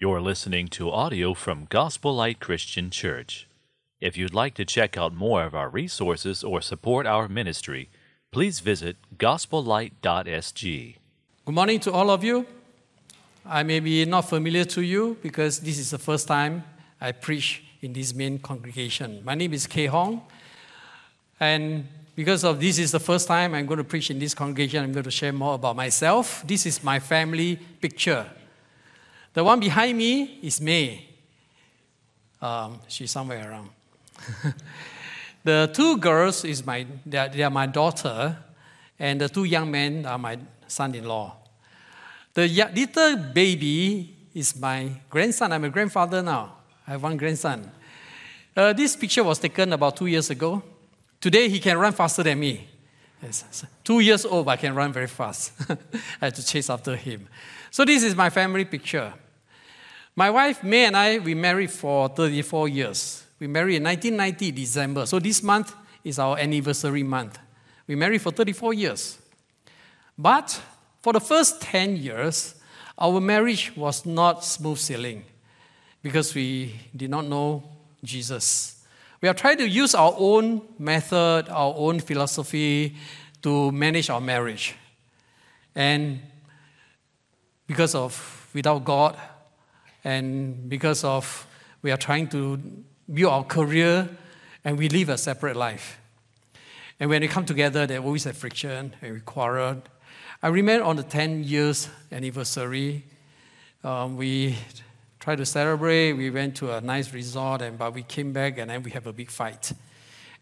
You're listening to audio from Gospel Light Christian Church. If you'd like to check out more of our resources or support our ministry, please visit gospellight.sg. Good morning to all of you. I may be not familiar to you because this is the first time I preach in this main congregation. My name is Kay Hong, and because of this is the first time I'm going to preach in this congregation, I'm going to share more about myself. This is my family picture. The one behind me is May. Um, she's somewhere around. the two girls is my they are, they are my daughter, and the two young men are my son-in-law. The little baby is my grandson. I'm a grandfather now. I have one grandson. Uh, this picture was taken about two years ago. Today he can run faster than me. Yes. Two years old, but I can run very fast. I had to chase after him. So this is my family picture. My wife May and I we married for 34 years. We married in 1990 December. So this month is our anniversary month. We married for 34 years. But for the first 10 years, our marriage was not smooth sailing because we did not know Jesus. We have tried to use our own method, our own philosophy to manage our marriage. And because of without God, and because of we are trying to build our career and we live a separate life. And when we come together, there always a friction and we quarrel. I remember on the 10 years anniversary, um, we tried to celebrate. We went to a nice resort, and but we came back and then we have a big fight.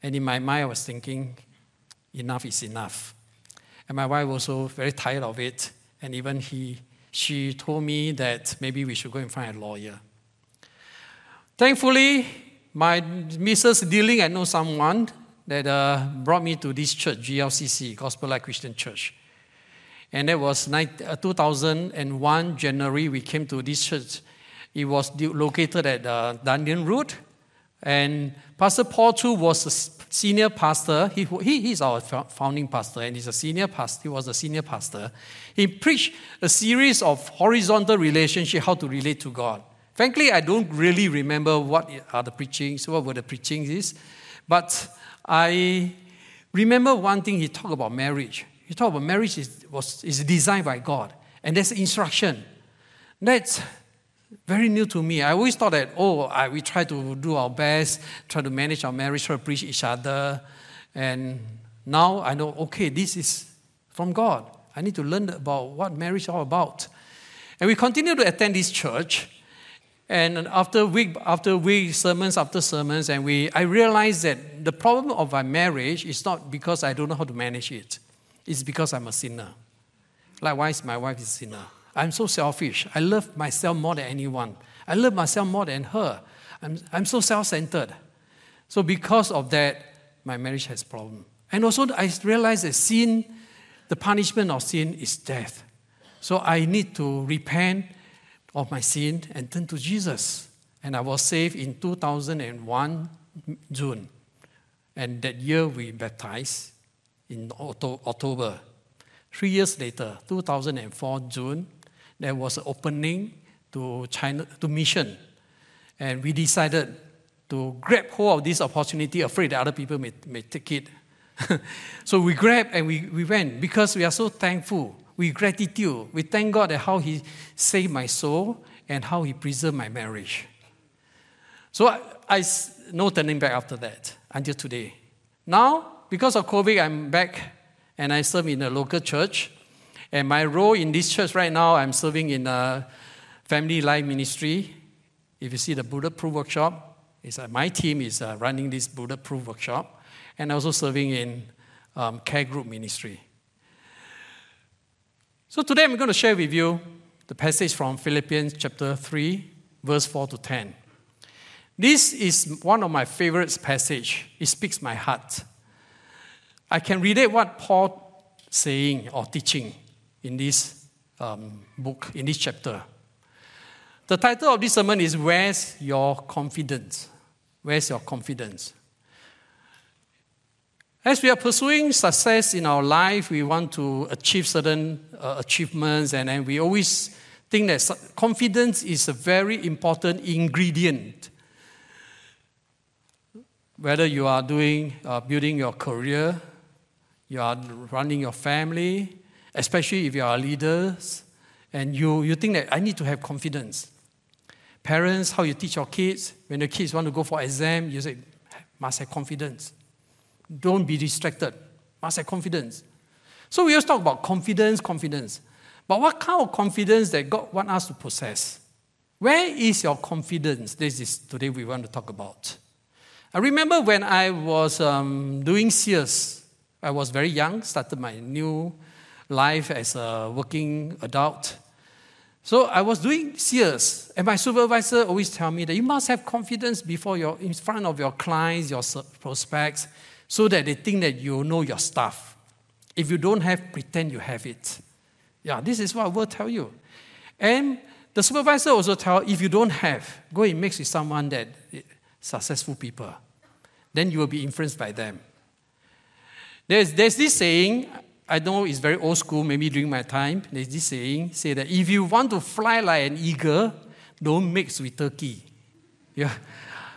And in my mind, I was thinking, enough is enough. And my wife was also very tired of it. And even he, she told me that maybe we should go and find a lawyer. Thankfully, my missus dealing I know someone that uh, brought me to this church, GLCC, Gospel Light Christian Church. And that was 2001 January, we came to this church. It was located at uh, Dundian Road. And Pastor Paul Chu was a senior pastor. He, he, he's our founding pastor, and he's a senior pastor. He was a senior pastor. He preached a series of horizontal relationship, how to relate to God. Frankly, I don't really remember what are the preachings, what were the preachings is, but I remember one thing he talked about marriage. He talked about marriage is, was, is designed by God, and there's instruction. That's very new to me. I always thought that, oh, I, we try to do our best, try to manage our marriage, try to preach each other. And now I know, okay, this is from God. I need to learn about what marriage is all about. And we continue to attend this church. And after week after week, sermons after sermons, and we, I realized that the problem of my marriage is not because I don't know how to manage it. It's because I'm a sinner. Likewise, my wife is a sinner. I'm so selfish. I love myself more than anyone. I love myself more than her. I'm, I'm so self-centered. So because of that, my marriage has problem. And also I realized that sin, the punishment of sin is death. So I need to repent of my sin and turn to Jesus. And I was saved in 2001 June. And that year we baptized in October. Three years later, 2004 June, there was an opening to China to mission. And we decided to grab hold of this opportunity, afraid that other people may, may take it. so we grabbed and we, we went because we are so thankful We gratitude. We thank God that how He saved my soul and how He preserved my marriage. So I, I no turning back after that until today. Now, because of COVID, I'm back and I serve in a local church. And my role in this church right now, I'm serving in a family life ministry. If you see the Bulletproof workshop, it's, uh, my team is uh, running this Bulletproof workshop, and also serving in um, care group ministry. So today I'm going to share with you the passage from Philippians chapter 3, verse 4 to 10. This is one of my favorite passage. It speaks my heart. I can relate what Paul saying or teaching in this um, book, in this chapter. The title of this sermon is Where's Your Confidence? Where's Your Confidence? As we are pursuing success in our life, we want to achieve certain uh, achievements, and, we always think that confidence is a very important ingredient. Whether you are doing, uh, building your career, you are running your family, especially if you are leaders, and you, you think that I need to have confidence. Parents, how you teach your kids, when the kids want to go for exam, you say, must have confidence. Don't be distracted. Must have confidence. So we always talk about confidence, confidence. But what kind of confidence that God wants us to possess? Where is your confidence? This is today we want to talk about. I remember when I was um, doing sales, I was very young, started my new life as a working adult. So I was doing sales, and my supervisor always tell me that you must have confidence before your in front of your clients, your prospects, so that they think that you know your stuff. If you don't have, pretend you have it. Yeah, this is what I will tell you. And the supervisor also tell if you don't have, go and mix with someone that eh, successful people. Then you will be influenced by them. There's, there's this saying, I know it's very old school, maybe during my time. There's this saying, say that if you want to fly like an eagle, don't mix with turkey. Yeah.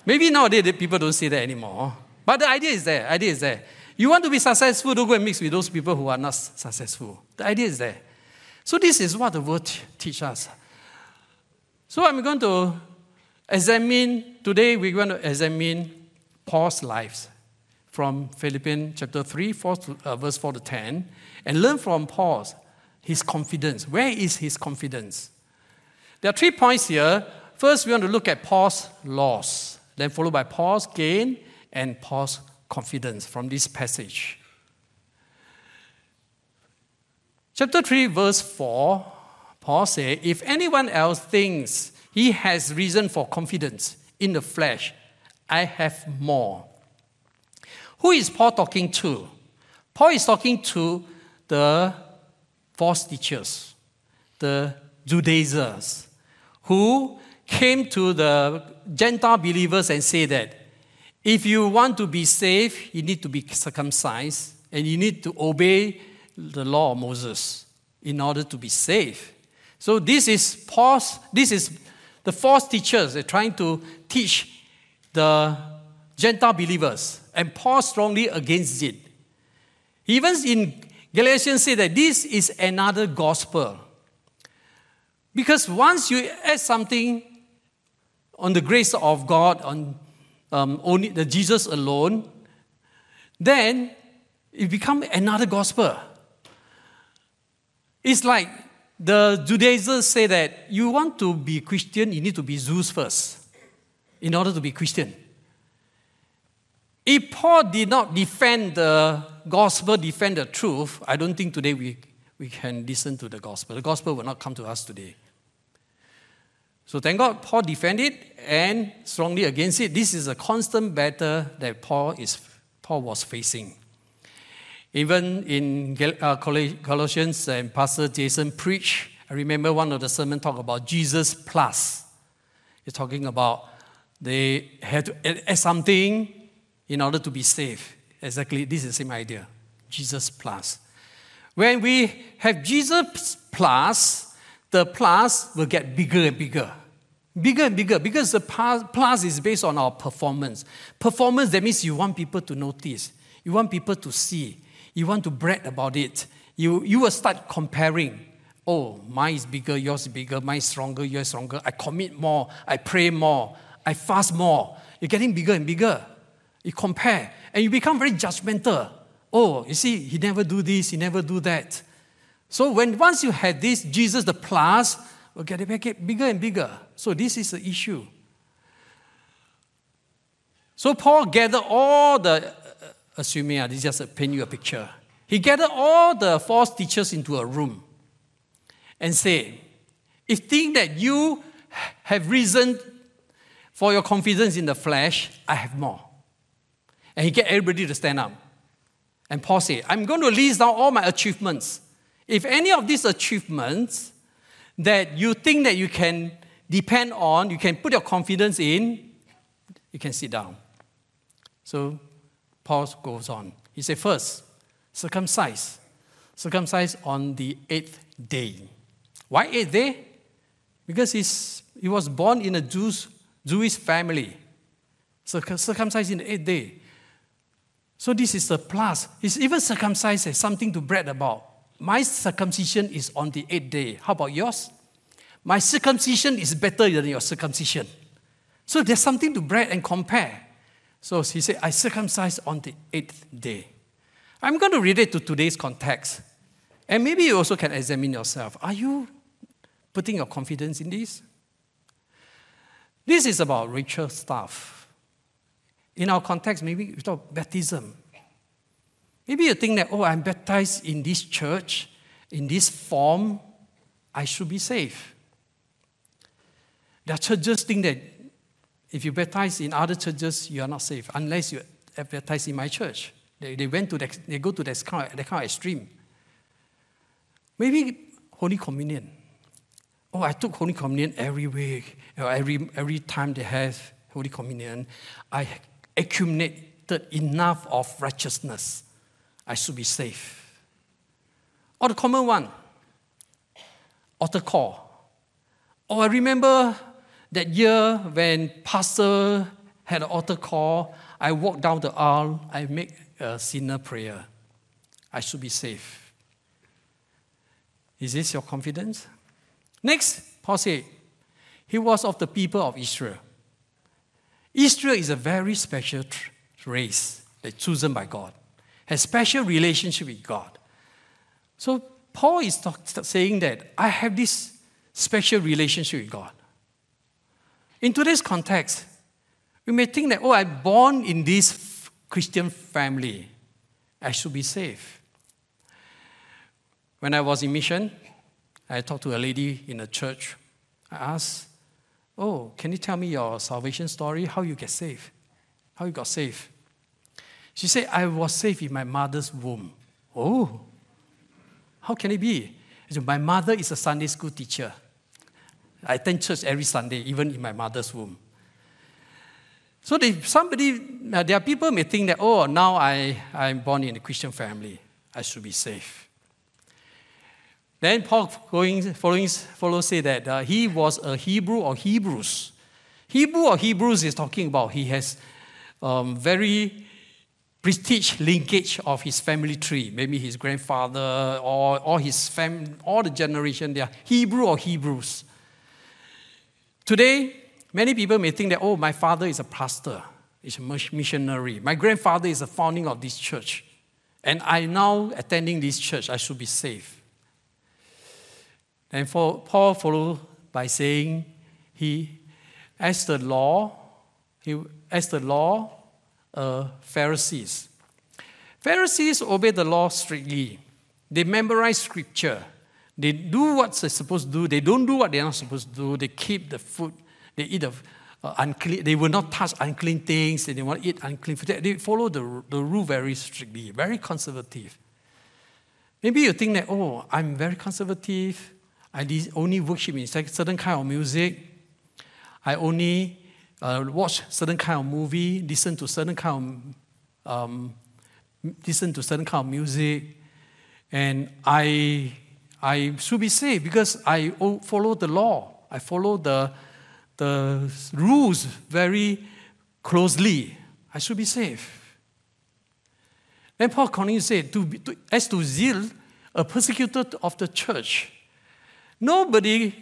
Maybe nowadays people don't say that anymore. But the idea is there. Idea is there. You want to be successful, don't go and mix with those people who are not successful. The idea is there. So this is what the word teaches us. So I'm going to examine, today we're going to examine Paul's lives from Philippians chapter 3, 4 to, uh, verse 4 to 10, and learn from Paul his confidence. Where is his confidence? There are three points here. First, we want to look at Paul's loss, then followed by Paul's gain and Paul's confidence from this passage. Chapter 3, verse 4, Paul says, If anyone else thinks he has reason for confidence in the flesh, I have more. Who is Paul talking to? Paul is talking to the false teachers, the Judaizers, who came to the Gentile believers and say that if you want to be saved, you need to be circumcised and you need to obey the law of Moses in order to be saved. So this is Paul's, this is the false teachers they're trying to teach the Gentile believers, and Paul strongly against it. Even in Galatians say that this is another gospel. Because once you add something on the grace of God, on um, only the Jesus alone, then it becomes another gospel. It's like the Judaizers say that you want to be Christian, you need to be Jews first in order to be Christian. If Paul did not defend the gospel, defend the truth, I don't think today we, we can listen to the gospel. The gospel will not come to us today. So thank God Paul defended and strongly against it. This is a constant battle that Paul, is, Paul was facing. Even in uh, Colossians and Pastor Jason preached, I remember one of the sermon talk about Jesus plus. He's talking about they had to add something in order to be saved. Exactly, this is the same idea. Jesus plus. When we have Jesus plus, the plus will get bigger and bigger. Bigger and bigger because the plus is based on our performance. Performance, that means you want people to notice, you want people to see, you want to brag about it. You, you will start comparing. Oh, mine is bigger, yours is bigger, mine is stronger, yours is stronger. I commit more, I pray more, I fast more. You're getting bigger and bigger. You compare and you become very judgmental. Oh, you see, he never do this, he never do that. So when once you had this, Jesus the plus will get bigger and bigger. So this is the issue. So Paul gathered all the, uh, assuming uh, this just paint you a picture. He gathered all the false teachers into a room and said, if think that you have reason for your confidence in the flesh, I have more. And he get everybody to stand up. And Paul said, I'm going to list down all my achievements. If any of these achievements that you think that you can depend on, you can put your confidence in, you can sit down. So Paul goes on. He said, first, circumcise. Circumcise on the eighth day. Why eighth day? because he's, he was born in a Jews, Jewish family, circumcised in the eighth day. So this is a plus. He's even circumcised as something to brag about. My circumcision is on the eighth day. How about yours? My circumcision is better than your circumcision. So there's something to brag and compare. So he said, I circumcised on the eighth day. I'm going to relate to today's context. And maybe you also can examine yourself. Are you putting your confidence in this? This is about ritual stuff. In our context, maybe we talk baptism. Maybe you think that, oh, I'm baptized in this church, in this form, I should be safe. There are churches think that if you baptize in other churches, you are not safe, unless you are baptized in my church. They, they went to the, they go to that kind, of, that kind of extreme. Maybe Holy Communion. Oh, I took Holy Communion every week, every, every time they have Holy Communion. I accumulated enough of righteousness. I should be safe. Or the common one, altar call. Oh, I remember that year when pastor had an altar call, I walked down the aisle, I make a sinner prayer. I should be safe. Is this your confidence? Next, Paul said, he was of the people of Israel. Israel is a very special race that chosen by God, has special relationship with God. So Paul is talk, saying that I have this special relationship with God. In today's context, we may think that, oh, I'm born in this Christian family. I should be safe. When I was in mission, I talked to a lady in a church. I asked, Oh, can you tell me your salvation story? How you get saved? How you got saved? She said, I was saved in my mother's womb. Oh, how can it be? Said, my mother is a Sunday school teacher. I attend church every Sunday, even in my mother's womb. So they, somebody, uh, there are people may think that, oh, now I, I'm born in a Christian family. I should be safe. Then Paul going, following, follow say that uh, he was a Hebrew or Hebrews. Hebrew or Hebrews is talking about he has um, very prestige linkage of his family tree. Maybe his grandfather or, or his fam, all the generation, they are Hebrew or Hebrews. Today, many people may think that, oh, my father is a pastor, is a missionary. My grandfather is the founding of this church. And I now attending this church, I should be safe. And Paul followed by saying, he, as the law, he, as the law, uh, Pharisees. Pharisees obey the law strictly. They memorize scripture. They do what they're supposed to do. They don't do what they're not supposed to do. They keep the food. They eat the uh, unclean. They will not touch unclean things. They don't want to eat unclean food. They follow the, the rule very strictly, very conservative. Maybe you think that, oh, I'm very conservative. I only worship in certain kind of music. I only uh, watch certain kind of movie, listen to certain kind of um, listen to certain kind of music, and I I should be saved because I follow the law. I follow the the rules very closely. I should be saved. Then Paul continues say, to, to, as to zeal, a persecutor of the church. Nobody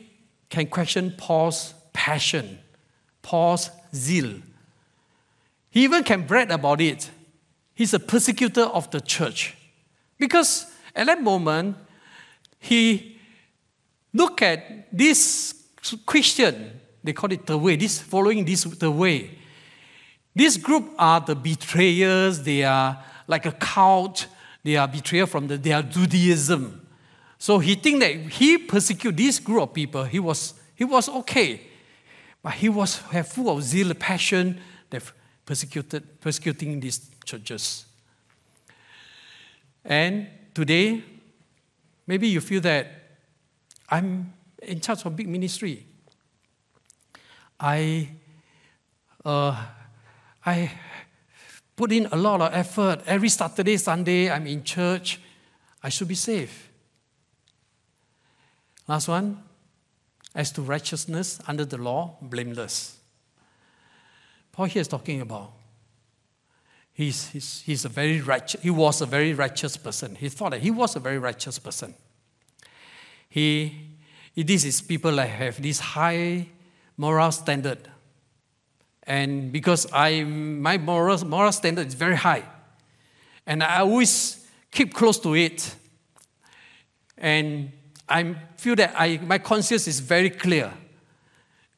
can question Paul's passion, Paul's zeal. He even can brag about it. He's a persecutor of the church. Because at that moment, he looked at this Christian, they call it the way, this following this the way. This group are the betrayers, they are like a cult, they are betrayers from the, their Judaism. So he think that he persecute this group of people, he was, he was okay. But he was full of zeal, passion, that persecuted, persecuting these churches. And today, maybe you feel that I'm in charge of big ministry. I, uh, I put in a lot of effort. Every Saturday, Sunday, I'm in church. I should be safe. Last one. As to righteousness under the law, blameless. Paul here is talking about he's, he's, he's a very righteous, he was a very righteous person. He thought that he was a very righteous person. He, this is people that have this high moral standard. And because I, my moral, moral standard is very high, and I always keep close to it, and I feel that I, my conscience is very clear,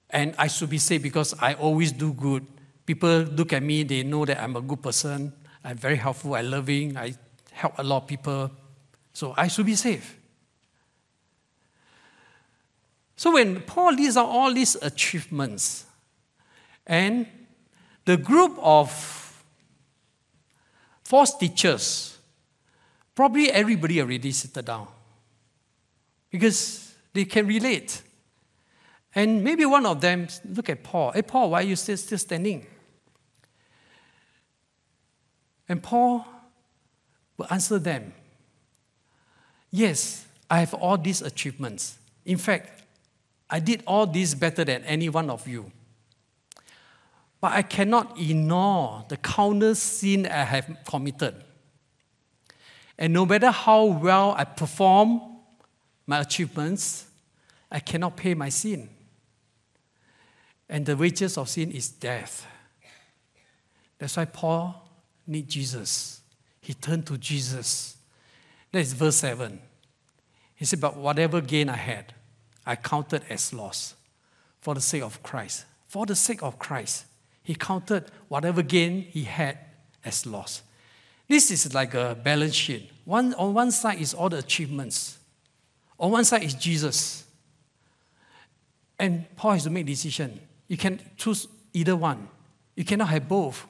and I should be safe because I always do good. People look at me, they know that I'm a good person, I'm very helpful, I'm loving, I help a lot of people, so I should be safe. So when Paul lists out all these achievements, and the group of false teachers, probably everybody already sat down because they can relate. And maybe one of them look at Paul. Hey, Paul, why are you still, still standing? And Paul will answer them Yes, I have all these achievements. In fact, I did all this better than any one of you. But I cannot ignore the countless sin I have committed. And no matter how well I perform my achievements, I cannot pay my sin. And the wages of sin is death. That's why Paul needs Jesus. He turned to Jesus. That is verse 7. He said, But whatever gain I had, I counted as loss for the sake of Christ. For the sake of Christ, he counted whatever gain he had as loss. This is like a balance sheet. One, on one side is all the achievements, on one side is Jesus. And Paul has to make decision. You can choose either one. You cannot have both.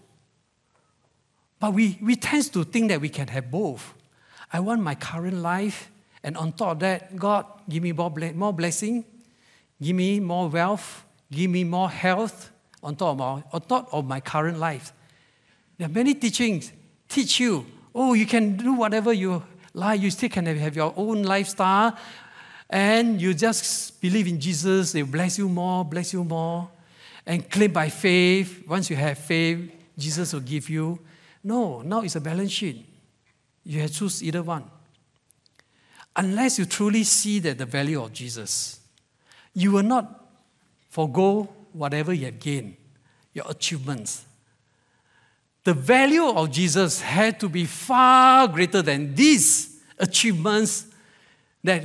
But we, we tend to think that we can have both. I want my current life and on top of that, God, give me more, more blessing, give me more wealth, give me more health on top, of my, on top of my current life. There are many teachings teach you, oh, you can do whatever you like, you still can have your own lifestyle, and you just believe in Jesus, they bless you more, bless you more, and claim by faith. Once you have faith, Jesus will give you. No, now it's a balance sheet. You have to choose either one unless you truly see that the value of Jesus, you will not forego whatever you have gained, your achievements. The value of Jesus had to be far greater than these achievements that,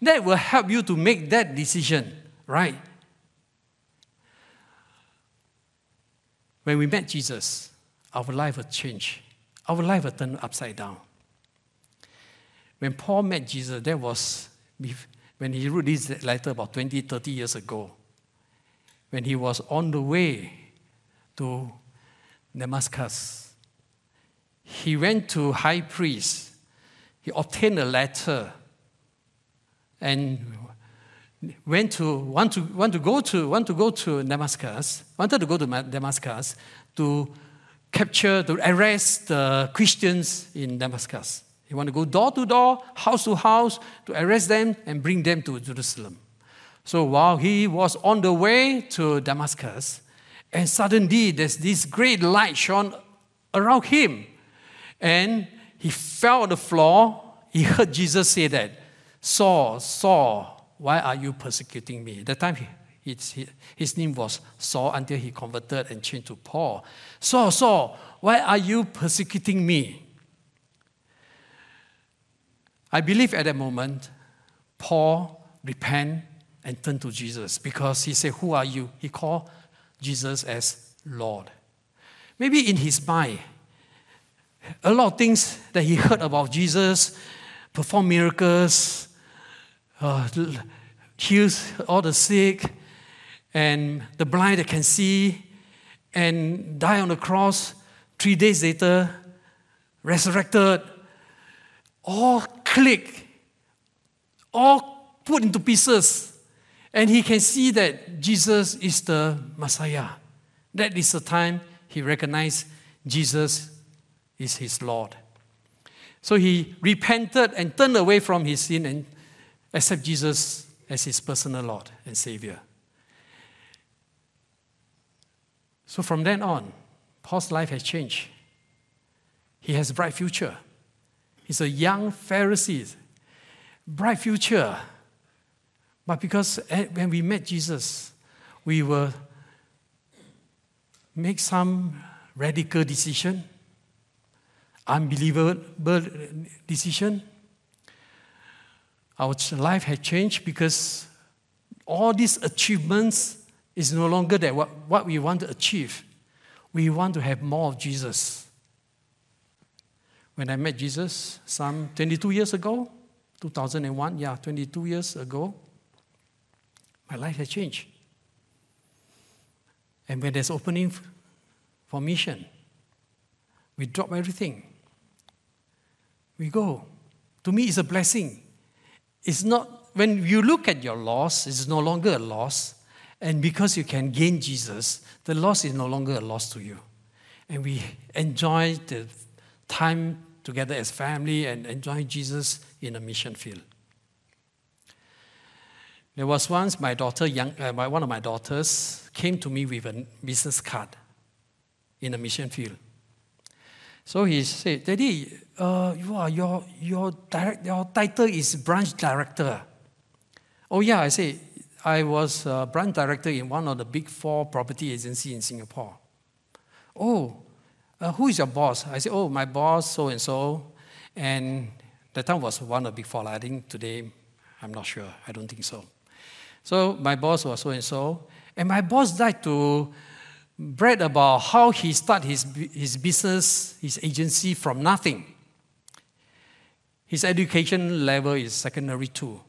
that will help you to make that decision, right? When we met Jesus, our life would changed. Our life would turned upside down. When Paul met Jesus, that was when he wrote this letter about 20, 30 years ago. When he was on the way to Damascus, he went to high priest. He obtained a letter and went to want to want to go to want to go to Damascus. Wanted to go to Damascus to capture to arrest the Christians in Damascus. He want to go door to door, house to house, to arrest them and bring them to Jerusalem. So while he was on the way to Damascus, and suddenly there's this great light shone around him. And he fell on the floor. He heard Jesus say that, Saul, Saul, why are you persecuting me? At that time, his, his name was Saul until he converted and changed to Paul. Saul, Saul, why are you persecuting me? I believe at that moment, Paul repent and turned to Jesus because he said, Who are you? He called Jesus as Lord. Maybe in his mind, a lot of things that he heard about Jesus, perform miracles, uh, heals all the sick, and the blind that can see, and die on the cross. Three days later, resurrected, all click, all put into pieces. And he can see that Jesus is the Messiah. That is the time he recognized Jesus is his Lord. So he repented and turned away from his sin and accepted Jesus as his personal Lord and Savior. So from then on, Paul's life has changed. He has a bright future. He's a young Pharisee, bright future. But because when we met Jesus, we will make some radical decision, unbelievable decision. Our life has changed because all these achievements is no longer that what, what we want to achieve. We want to have more of Jesus. When I met Jesus some 22 years ago, 2001, yeah, 22 years ago, my life has changed. And when there's opening for mission, we drop everything. We go. To me, it's a blessing. It's not, when you look at your loss, it's no longer a loss. And because you can gain Jesus, the loss is no longer a loss to you. And we enjoy the time together as family and enjoy Jesus in a mission field. There was once my daughter, young, uh, one of my daughters, came to me with a business card in a mission field. So he said, Daddy, uh, you are, your, your, direct, your title is branch director. Oh, yeah, I say, I was a branch director in one of the big four property agency in Singapore. Oh, uh, who is your boss? I said, oh, my boss, so and so. And that time was one of the big four. I think today, I'm not sure. I don't think so. So my boss was so and so. And my boss died to brag about how he started his, his business, his agency from nothing. His education level is secondary two.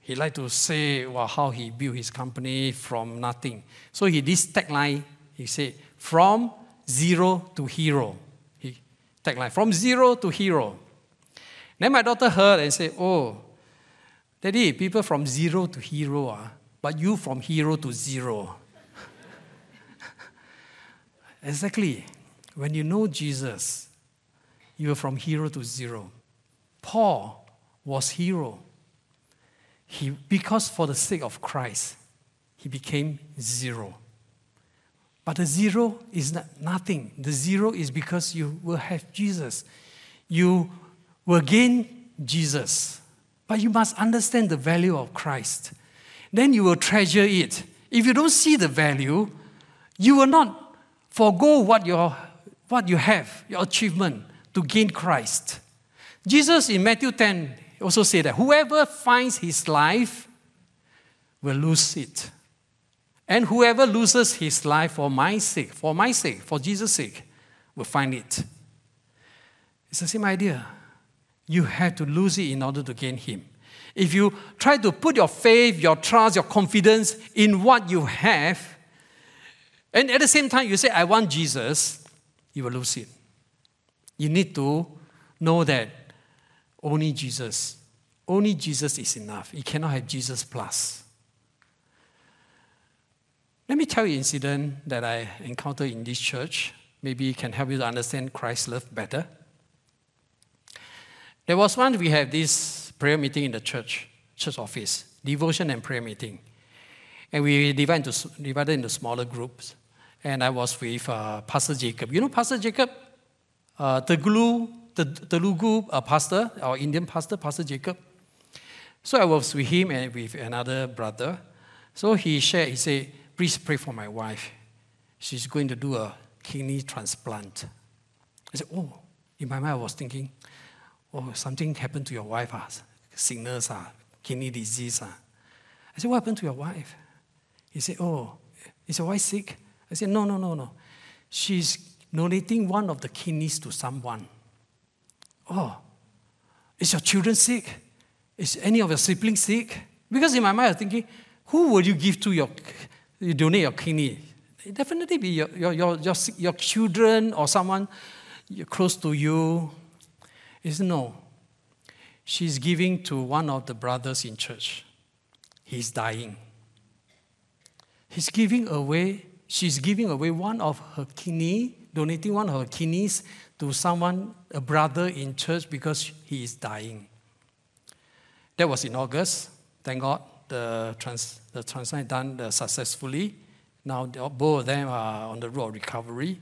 He like to say well, how he built his company from nothing. So he this tagline, he said, from zero to hero. He tagline, from zero to hero. Then my daughter heard and said, Oh, Daddy, people from zero to hero, ah, but you from hero to zero. exactly. When you know Jesus, you are from hero to zero. Paul was hero he, because for the sake of Christ, he became zero. But the zero is not, nothing. The zero is because you will have Jesus. You will gain Jesus. But you must understand the value of Christ. Then you will treasure it. If you don't see the value, you will not forego what, your, what you have, your achievement, to gain Christ. Jesus in Matthew 10, also said that whoever finds his life will lose it. And whoever loses his life for my sake, for my sake, for Jesus' sake, will find it. It's the same idea. You have to lose it in order to gain him. If you try to put your faith, your trust, your confidence in what you have, and at the same time you say, I want Jesus, you will lose it. You need to know that only Jesus. Only Jesus is enough. You cannot have Jesus plus. Let me tell you an incident that I encountered in this church. Maybe it can help you to understand Christ's love better. There was one we had this prayer meeting in the church, church office, devotion and prayer meeting. And we divided into, divided into smaller groups. And I was with uh, Pastor Jacob. You know Pastor Jacob? Uh, the Telugu uh, pastor, our Indian pastor, Pastor Jacob. So I was with him and with another brother. So he shared, he said, please pray for my wife. She's going to do a kidney transplant. I said, oh, in my mind I was thinking, oh, something happened to your wife, ah, sickness, ah, kidney disease. Ah. I said, what happened to your wife? He said, oh, is your wife sick? I said, no, no, no, no. She's donating one of the kidneys to someone. Oh, is your children sick? Is any of your siblings sick? Because in my mind, I was thinking, who would you give to your, you donate your kidney? It definitely be your, your, your, your, your children or someone close to you. Is no. She's giving to one of the brothers in church. He's dying. He's giving away, she's giving away one of her kidney, donating one of her kidneys to someone, a brother in church, because he is dying. That was in August. Thank God. the, trans, the transplant done uh, successfully. Now both of them are on the road of recovery.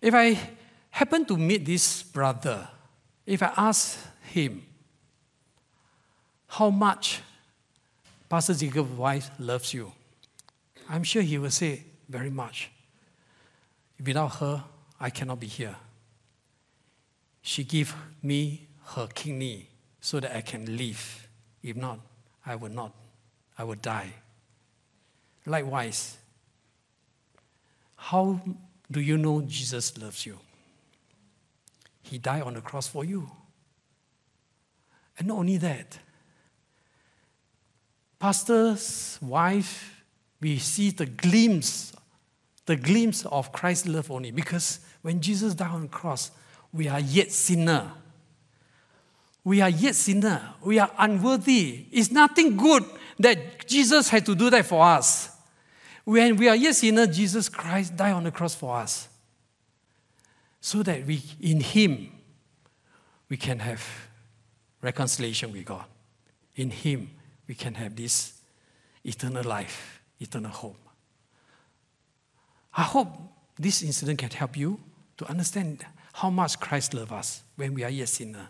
If I happen to meet this brother, if I ask him how much Pastor Jacob's wife loves you, I'm sure he will say, very much. Without her, I cannot be here. She gave me her kidney so that I can live. If not, I would not. I would die. Likewise, how do you know Jesus loves you? He died on the cross for you. And not only that, pastor's wife, we see the glimpse, the glimpse of Christ's love only. Because when Jesus died on the cross, we are yet sinner. We are yet sinner. We are unworthy. It's nothing good that Jesus had to do that for us. When we are yet sinner, Jesus Christ died on the cross for us. So that we, in Him, we can have reconciliation with God. In Him, we can have this eternal life, eternal hope. I hope this incident can help you to understand how much Christ loves us when we are yet sinner.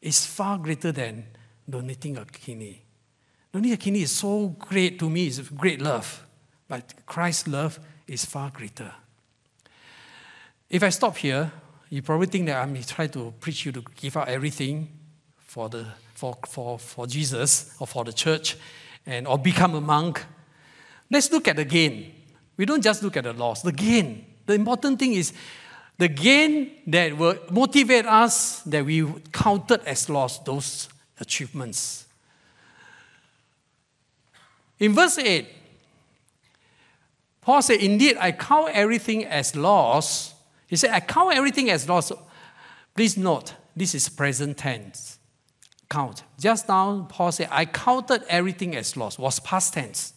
It's far greater than donating a kidney. Donating a kidney is so great to me, it's great love. But Christ's love is far greater. If I stop here, you probably think that I'm trying to preach you to give up everything for, the, for, for, for Jesus or for the church and or become a monk. Let's look at the gain. We don't just look at the loss, the gain. The important thing is the gain that will motivate us that we counted as loss, those achievements. In verse 8, Paul said, Indeed, I count everything as loss. He said, I count everything as loss. Please note, this is present tense. Count. Just now, Paul said, I counted everything as loss, was past tense.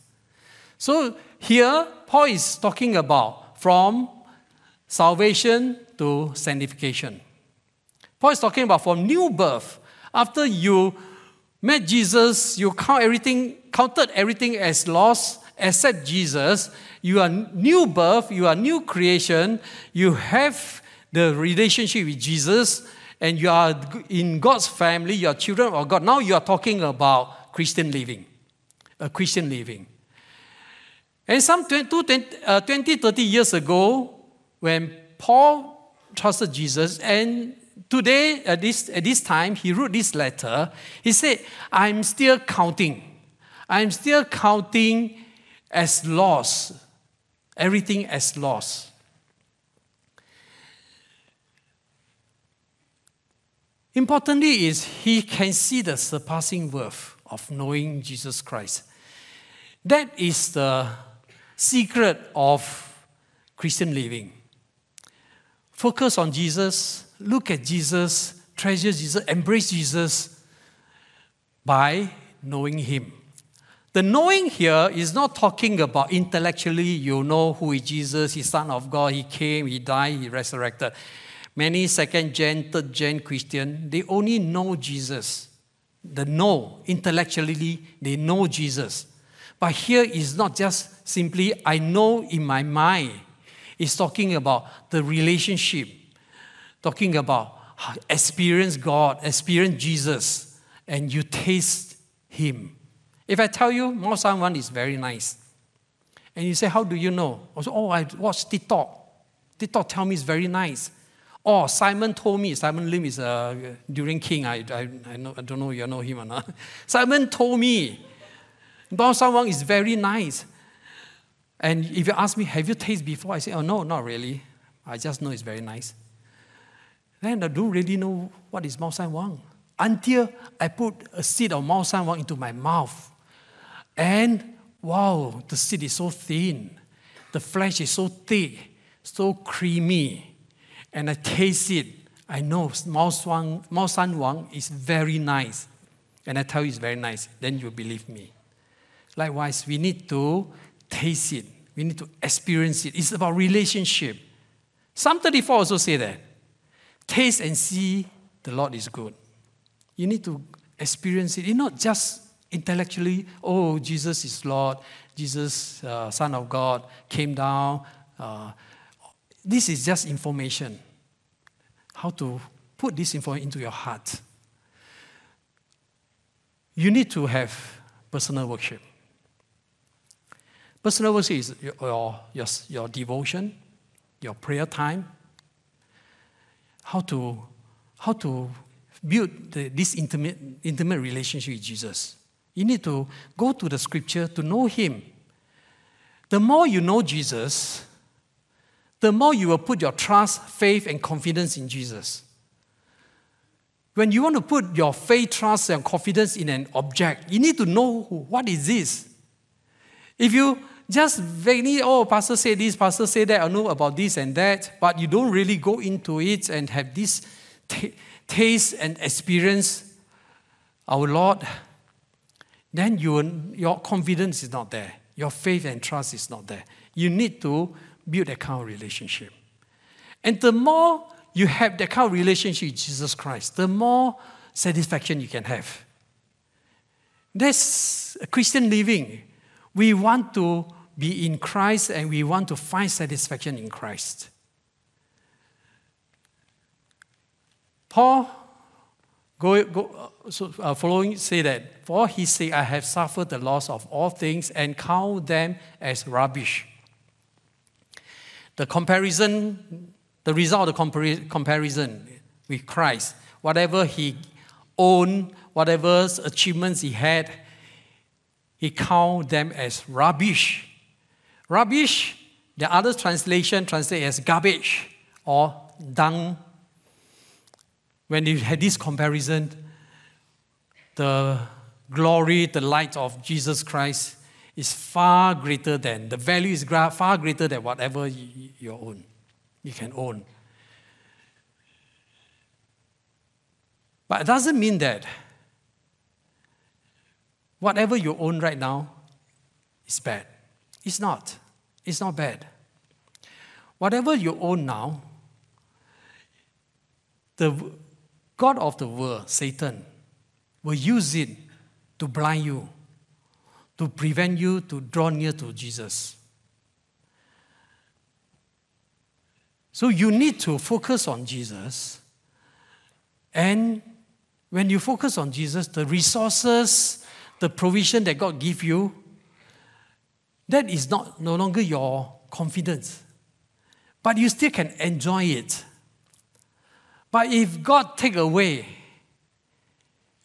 So here, Paul is talking about from salvation to sanctification. Paul is talking about from new birth. After you met Jesus, you count everything, counted everything as lost, except Jesus. You are new birth, you are new creation, you have the relationship with Jesus, and you are in God's family, you are children of God. Now you are talking about Christian living, a Christian living. And some 20, 20, uh, 20 30 years ago, when Paul trusted Jesus, and today, at this, at this time, he wrote this letter, he said, I'm still counting. I'm still counting as loss, everything as loss. Importantly is he can see the surpassing worth of knowing Jesus Christ. That is the secret of Christian living. Focus on Jesus, look at Jesus, treasure Jesus, embrace Jesus by knowing Him. The knowing here is not talking about intellectually, you know who is Jesus, He's Son of God, He came, He died, He resurrected. Many second gen, third gen Christian, they only know Jesus. The know, intellectually, they know Jesus. But here is not just simply, I know in my mind. It's talking about the relationship, talking about experience God, experience Jesus, and you taste Him. If I tell you Mao Shan Wang is very nice, and you say, How do you know? I say, Oh, I watched TikTok. TikTok tell me it's very nice. Oh, Simon told me, Simon Lim is uh, a durian King. I, I, I, know, I don't know you know him or not. Simon told me, Mao Shan Wang is very nice. And if you ask me, have you tasted before? I say, oh, no, not really. I just know it's very nice. Then I don't really know what is Mao Shan Wang until I put a seed of Mao Shan Wang into my mouth. And wow, the seed is so thin. The flesh is so thick, so creamy. And I taste it. I know Mao Shan, Mao Shan Wang is very nice. And I tell you it's very nice. Then you believe me. Likewise, we need to taste it. We need to experience it. It's about relationship. Psalm 34 also say that. Taste and see the Lord is good. You need to experience it. It's not just intellectually, oh, Jesus is Lord, Jesus, uh, Son of God, came down. Uh, this is just information. How to put this information into your heart. You need to have personal worship. Personal worship is your, your, your devotion, your prayer time, how to, how to build the, this intimate, intimate relationship with Jesus. You need to go to the scripture to know Him. The more you know Jesus, the more you will put your trust, faith, and confidence in Jesus. When you want to put your faith, trust, and confidence in an object, you need to know what is this. If you just vaguely, oh, pastor said this, pastor said that, I know about this and that, but you don't really go into it and have this t- taste and experience our Lord, then you, your confidence is not there. Your faith and trust is not there. You need to build that kind of relationship. And the more you have that kind of relationship with Jesus Christ, the more satisfaction you can have. That's Christian living. We want to be in Christ and we want to find satisfaction in Christ. Paul, go, go, so, uh, following, say that, For his sake I have suffered the loss of all things and count them as rubbish. The comparison, the result of the compar- comparison with Christ, whatever he owned, whatever achievements he had, he count them as rubbish. Rubbish, the other translation translate as garbage or dung. When you had this comparison, the glory, the light of Jesus Christ is far greater than, the value is far greater than whatever you, own, you can own. But it doesn't mean that whatever you own right now is bad. It's not. It's not bad. Whatever you own now, the God of the world, Satan, will use it to blind you, to prevent you to draw near to Jesus. So you need to focus on Jesus. And when you focus on Jesus, the resources, the provision that God give you, that is not no longer your confidence. But you still can enjoy it. But if God take away,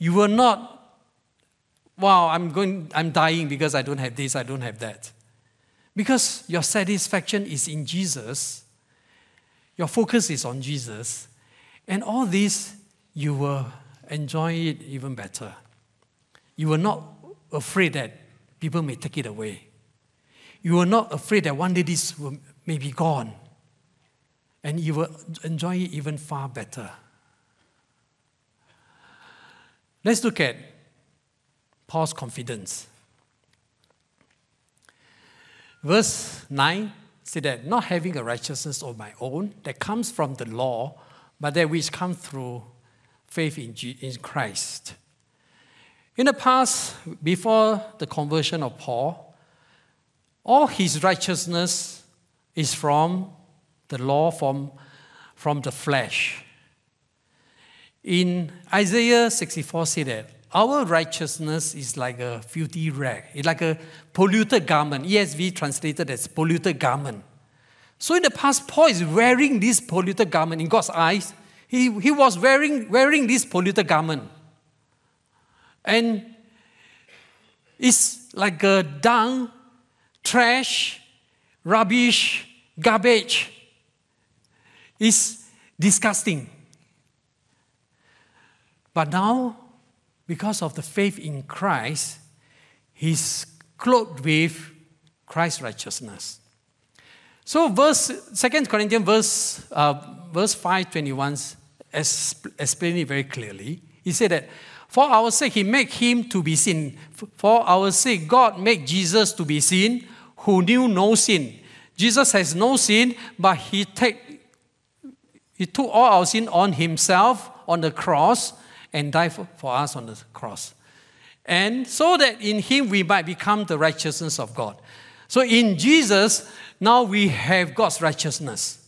you will not, wow, I'm going, I'm dying because I don't have this, I don't have that. Because your satisfaction is in Jesus, your focus is on Jesus, and all this you will enjoy it even better. You are not afraid that people may take it away. You are not afraid that one day this will, may be gone. And you will enjoy it even far better. Let's look at Paul's confidence. Verse 9 said that not having a righteousness of my own that comes from the law, but that which comes through faith in, in Christ. In the past, before the conversion of Paul, all his righteousness is from the law, from, from the flesh. In Isaiah 64 say that our righteousness is like a filthy rag. It's like a polluted garment. ESV translated as polluted garment. So in the past, Paul is wearing this polluted garment in God's eyes. He, he was wearing, wearing this polluted garment. And it's like a dung, trash, rubbish, garbage. It's disgusting. But now, because of the faith in Christ, he's clothed with Christ's righteousness. So, verse Second Corinthians verse uh, verse five twenty one explains it very clearly. He said that for our sake he made him to be sin. For our sake God made Jesus to be sin, who knew no sin. Jesus has no sin, but he take he took all our sin on himself on the cross and died for, us on the cross. and so that in him we might become the righteousness of God. So in Jesus, now we have God's righteousness.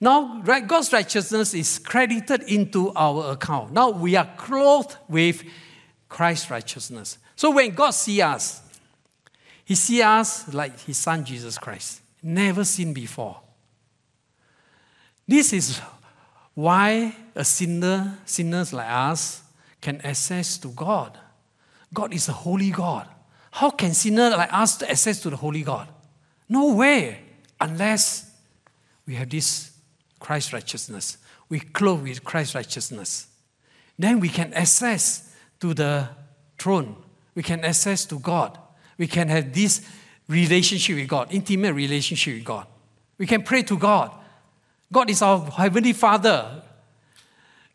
Now, God's righteousness is credited into our account. Now we are clothed with Christ's righteousness. So when God sees us, He sees us like His Son Jesus Christ, never seen before. This is why a sinner, sinners like us, can access to God. God is a holy God. How can sinners like us access to the holy God? No way, unless we have this Christ righteousness. We clothe with Christ righteousness. Then we can access to the throne. We can access to God. We can have this relationship with God, intimate relationship with God. We can pray to God. God is our Heavenly Father.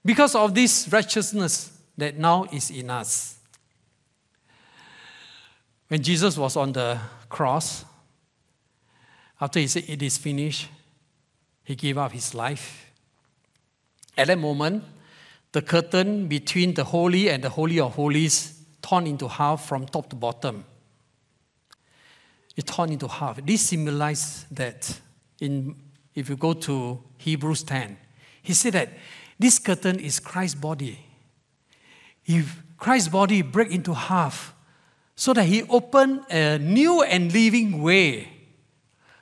Because of this righteousness that now is in us. When Jesus was on the cross, after he said, It is finished, he gave up his life. At that moment, the curtain between the holy and the holy of holies torn into half from top to bottom. It torn into half. This symbolizes that in if you go to Hebrews 10, he said that this curtain is Christ's body. If Christ's body break into half, so that he opened a new and living way,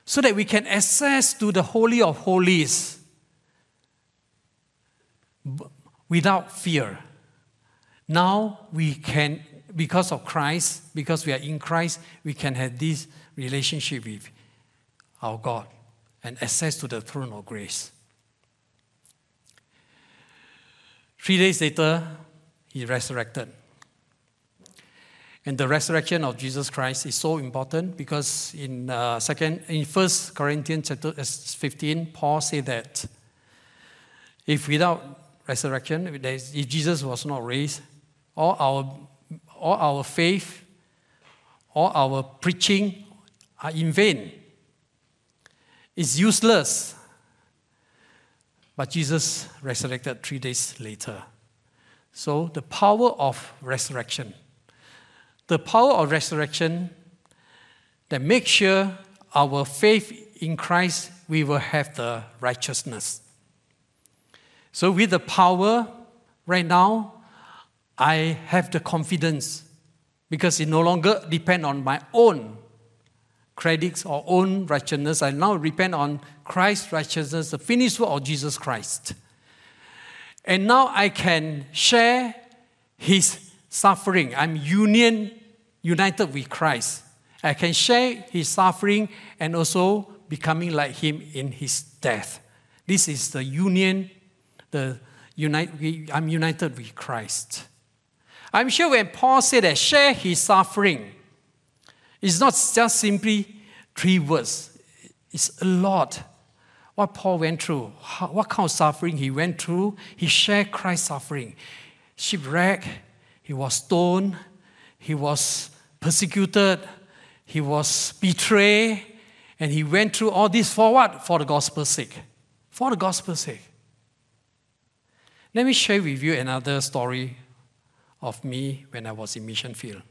so that we can access to the Holy of Holies without fear. Now we can, because of Christ, because we are in Christ, we can have this relationship with our God and access to the throne of grace. Three days later, he resurrected. And the resurrection of Jesus Christ is so important because in uh, second in First Corinthians chapter uh, 15, Paul said that if without resurrection, if Jesus was not raised, all our all our faith, all our preaching are in vain It's useless. But Jesus resurrected three days later. So, the power of resurrection, the power of resurrection that makes sure our faith in Christ, we will have the righteousness. So, with the power right now, I have the confidence because it no longer depends on my own credits or own righteousness. I now repent on Christ's righteousness, the finished work of Jesus Christ. And now I can share his suffering. I'm union, united with Christ. I can share his suffering and also becoming like him in his death. This is the union, the unite, I'm united with Christ. I'm sure when Paul said that share his suffering, it's not just simply three words, it's a lot. What Paul went through, how, what kind of suffering he went through, he shared Christ's suffering. Shipwreck, he was stoned, he was persecuted, he was betrayed, and he went through all this for what? For the gospel's sake. For the gospel's sake. Let me share with you another story of me when I was in mission field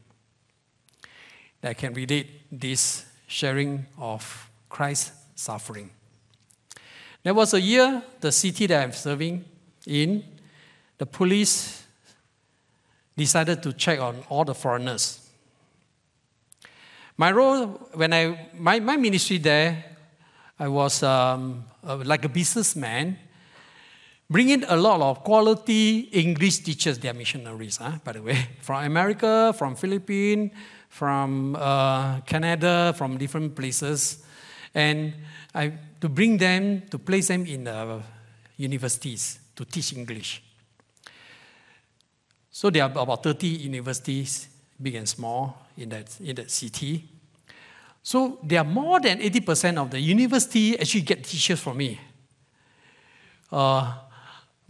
that can relate this sharing of Christ's suffering. There was a year, the city that I'm serving in, the police decided to check on all the foreigners. My role, when I, my, my ministry there, I was um, uh, like a businessman, bringing a lot of quality English teachers, they are missionaries, huh, by the way, from America, from Philippines, from uh, Canada, from different places, and I, to bring them, to place them in uh, universities to teach English. So there are about 30 universities, big and small, in that, in that city. So there are more than 80% of the university actually get teachers from me. Uh,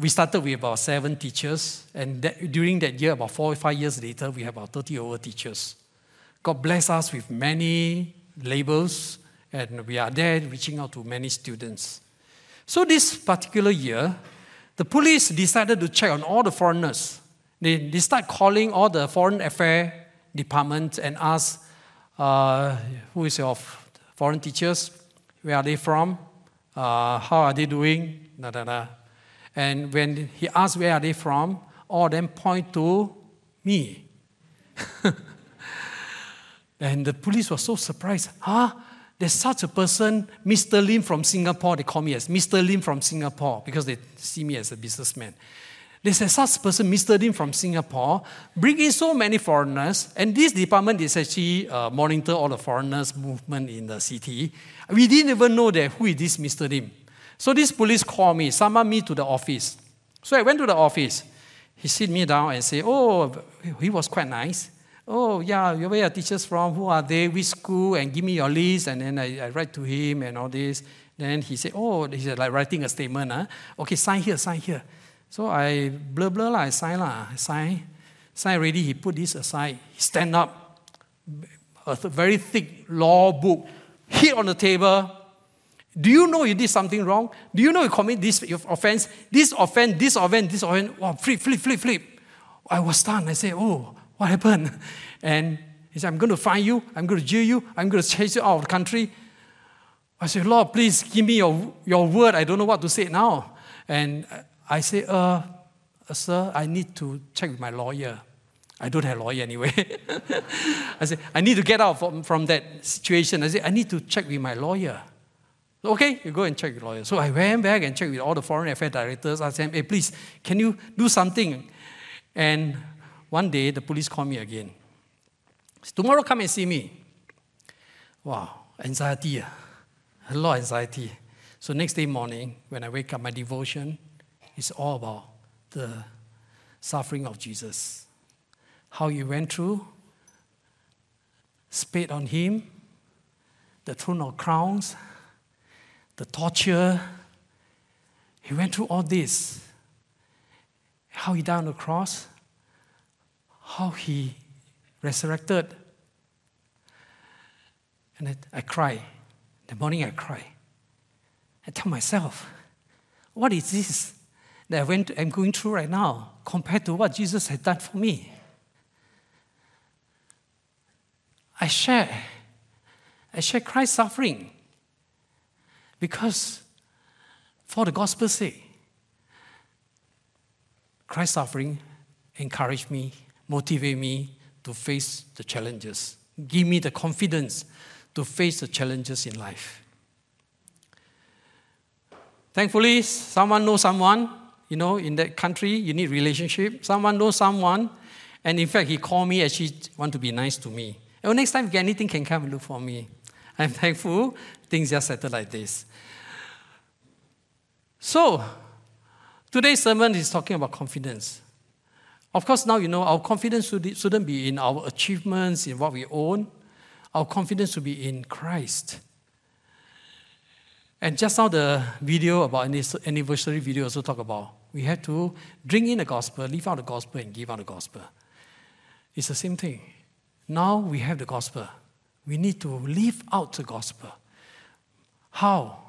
we started with about seven teachers, and that, during that year, about four or five years later, we have about 30 over teachers. God bless us with many labels, and we are there reaching out to many students. So, this particular year, the police decided to check on all the foreigners. They, they start calling all the foreign affairs departments and ask, uh, who is your foreign teachers? Where are they from? Uh, how are they doing? Da, da, da. And when he asked where are they from, all of them point to me. and the police was so surprised. Huh? There's such a person, Mr. Lim from Singapore. They call me as Mr. Lim from Singapore because they see me as a businessman. They said, such person, Mr. Lim from Singapore, bring in so many foreigners, and this department is actually uh, monitor all the foreigners' movement in the city. We didn't even know that who is this Mr. Lim. So this police called me, summoned me to the office. So I went to the office. He sit me down and say, oh, he was quite nice. Oh, yeah, where are teachers from? Who are they? Which school? And give me your list. And then I, I write to him and all this. Then he said, oh, he's like writing a statement. Huh? Okay, sign here, sign here. So I blah blah lah, I sign lah, I sign. Sign already, he put this aside. He stand up, a very thick law book, hit on the table. Do you know you did something wrong? Do you know you commit this offense? This offense, this offense, this offense. Wow, flip, flip, flip, flip. I was stunned. I said, oh, what happened? And he said, I'm going to find you. I'm going to jail you. I'm going to chase you out of the country. I said, Lord, please give me your, your word. I don't know what to say now. And I said, uh, sir, I need to check with my lawyer. I don't have a lawyer anyway. I said, I need to get out from, from that situation. I said, I need to check with my lawyer. Okay, you go and check with lawyer. So I went back and checked with all the foreign affairs directors. I said, hey, please, can you do something? And one day, the police called me again. Tomorrow, come and see me. Wow, anxiety. Ah. A lot of anxiety. So next day morning, when I wake up, my devotion is all about the suffering of Jesus. How he went through, spit on him, the throne of crowns, the torture. He went through all this. How he died on the cross, how he resurrected. And I, I cry. The morning I cry. I tell myself, what is this that I went, I'm going through right now compared to what Jesus had done for me? I share. I share Christ's suffering because for the gospel's sake, Christ's suffering encouraged me motivate me to face the challenges, give me the confidence to face the challenges in life. Thankfully, someone knows someone, you know, in that country, you need relationship. Someone knows someone, and in fact, he called me and she want to be nice to me. And next time, if anything can come and look for me. I'm thankful things just settled like this. So, today's sermon is talking about confidence. Of course, now you know our confidence shouldn't be in our achievements, in what we own. Our confidence should be in Christ. And just now, the video about anniversary video also talk about we have to bring in the gospel, leave out the gospel, and give out the gospel. It's the same thing. Now we have the gospel. We need to live out the gospel. How?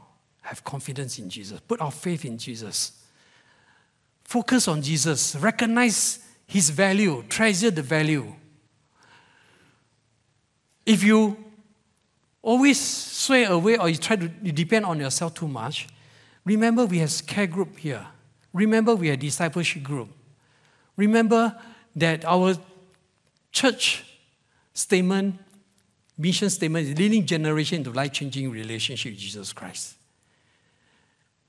Have confidence in Jesus. Put our faith in Jesus. Focus on Jesus. Recognize his value, treasure the value. If you always sway away or you try to you depend on yourself too much, remember we have a care group here. Remember we have discipleship group. Remember that our church statement, mission statement is leading generation to life-changing relationship with Jesus Christ.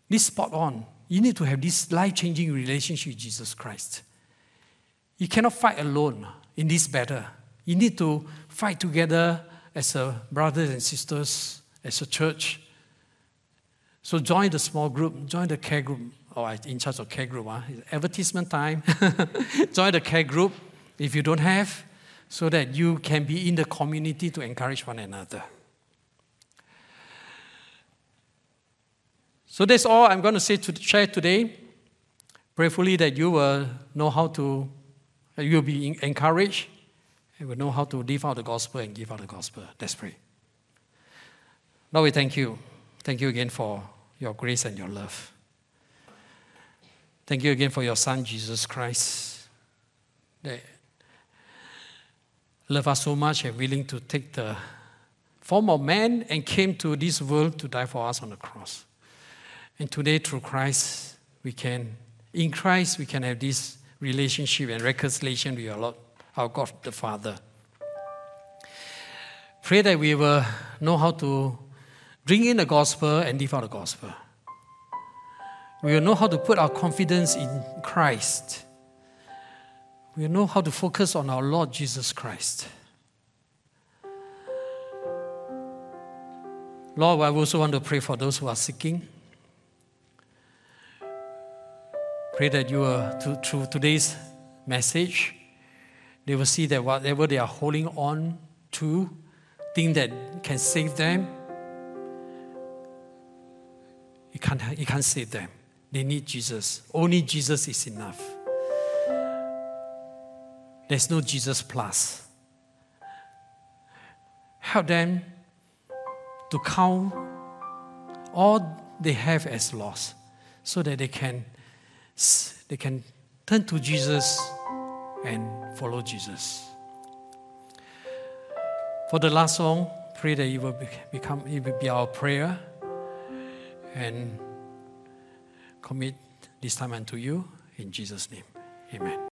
This spot on. You need to have this life-changing relationship with Jesus Christ. You cannot fight alone in this battle. You need to fight together as a brothers and sisters, as a church. So join the small group, join the care group. Oh, in charge of care group. Ah. Huh? Advertisement time. join the care group if you don't have, so that you can be in the community to encourage one another. So that's all I'm going to say to share today. Prayerfully that you will know how to you will be encouraged and will know how to live out the gospel and give out the gospel. Let's pray. Lord, we thank you. Thank you again for your grace and your love. Thank you again for your Son, Jesus Christ, that love us so much and willing to take the form of man and came to this world to die for us on the cross. And today, through Christ, we can, in Christ, we can have this relationship and reconciliation with our Lord, our God the Father. Pray that we will know how to bring in the gospel and live out the gospel. We will know how to put our confidence in Christ. We know how to focus on our Lord Jesus Christ. Lord, I also want to pray for those who are seeking. Pray that you through today's message, they will see that whatever they are holding on to, think that can save them, it can't, it can't save them. They need Jesus. Only Jesus is enough. There's no Jesus plus. Help them to count all they have as loss so that they can, they can turn to Jesus and follow Jesus. For the last song, pray that it will become it will be our prayer and commit this time unto you in Jesus' name. Amen.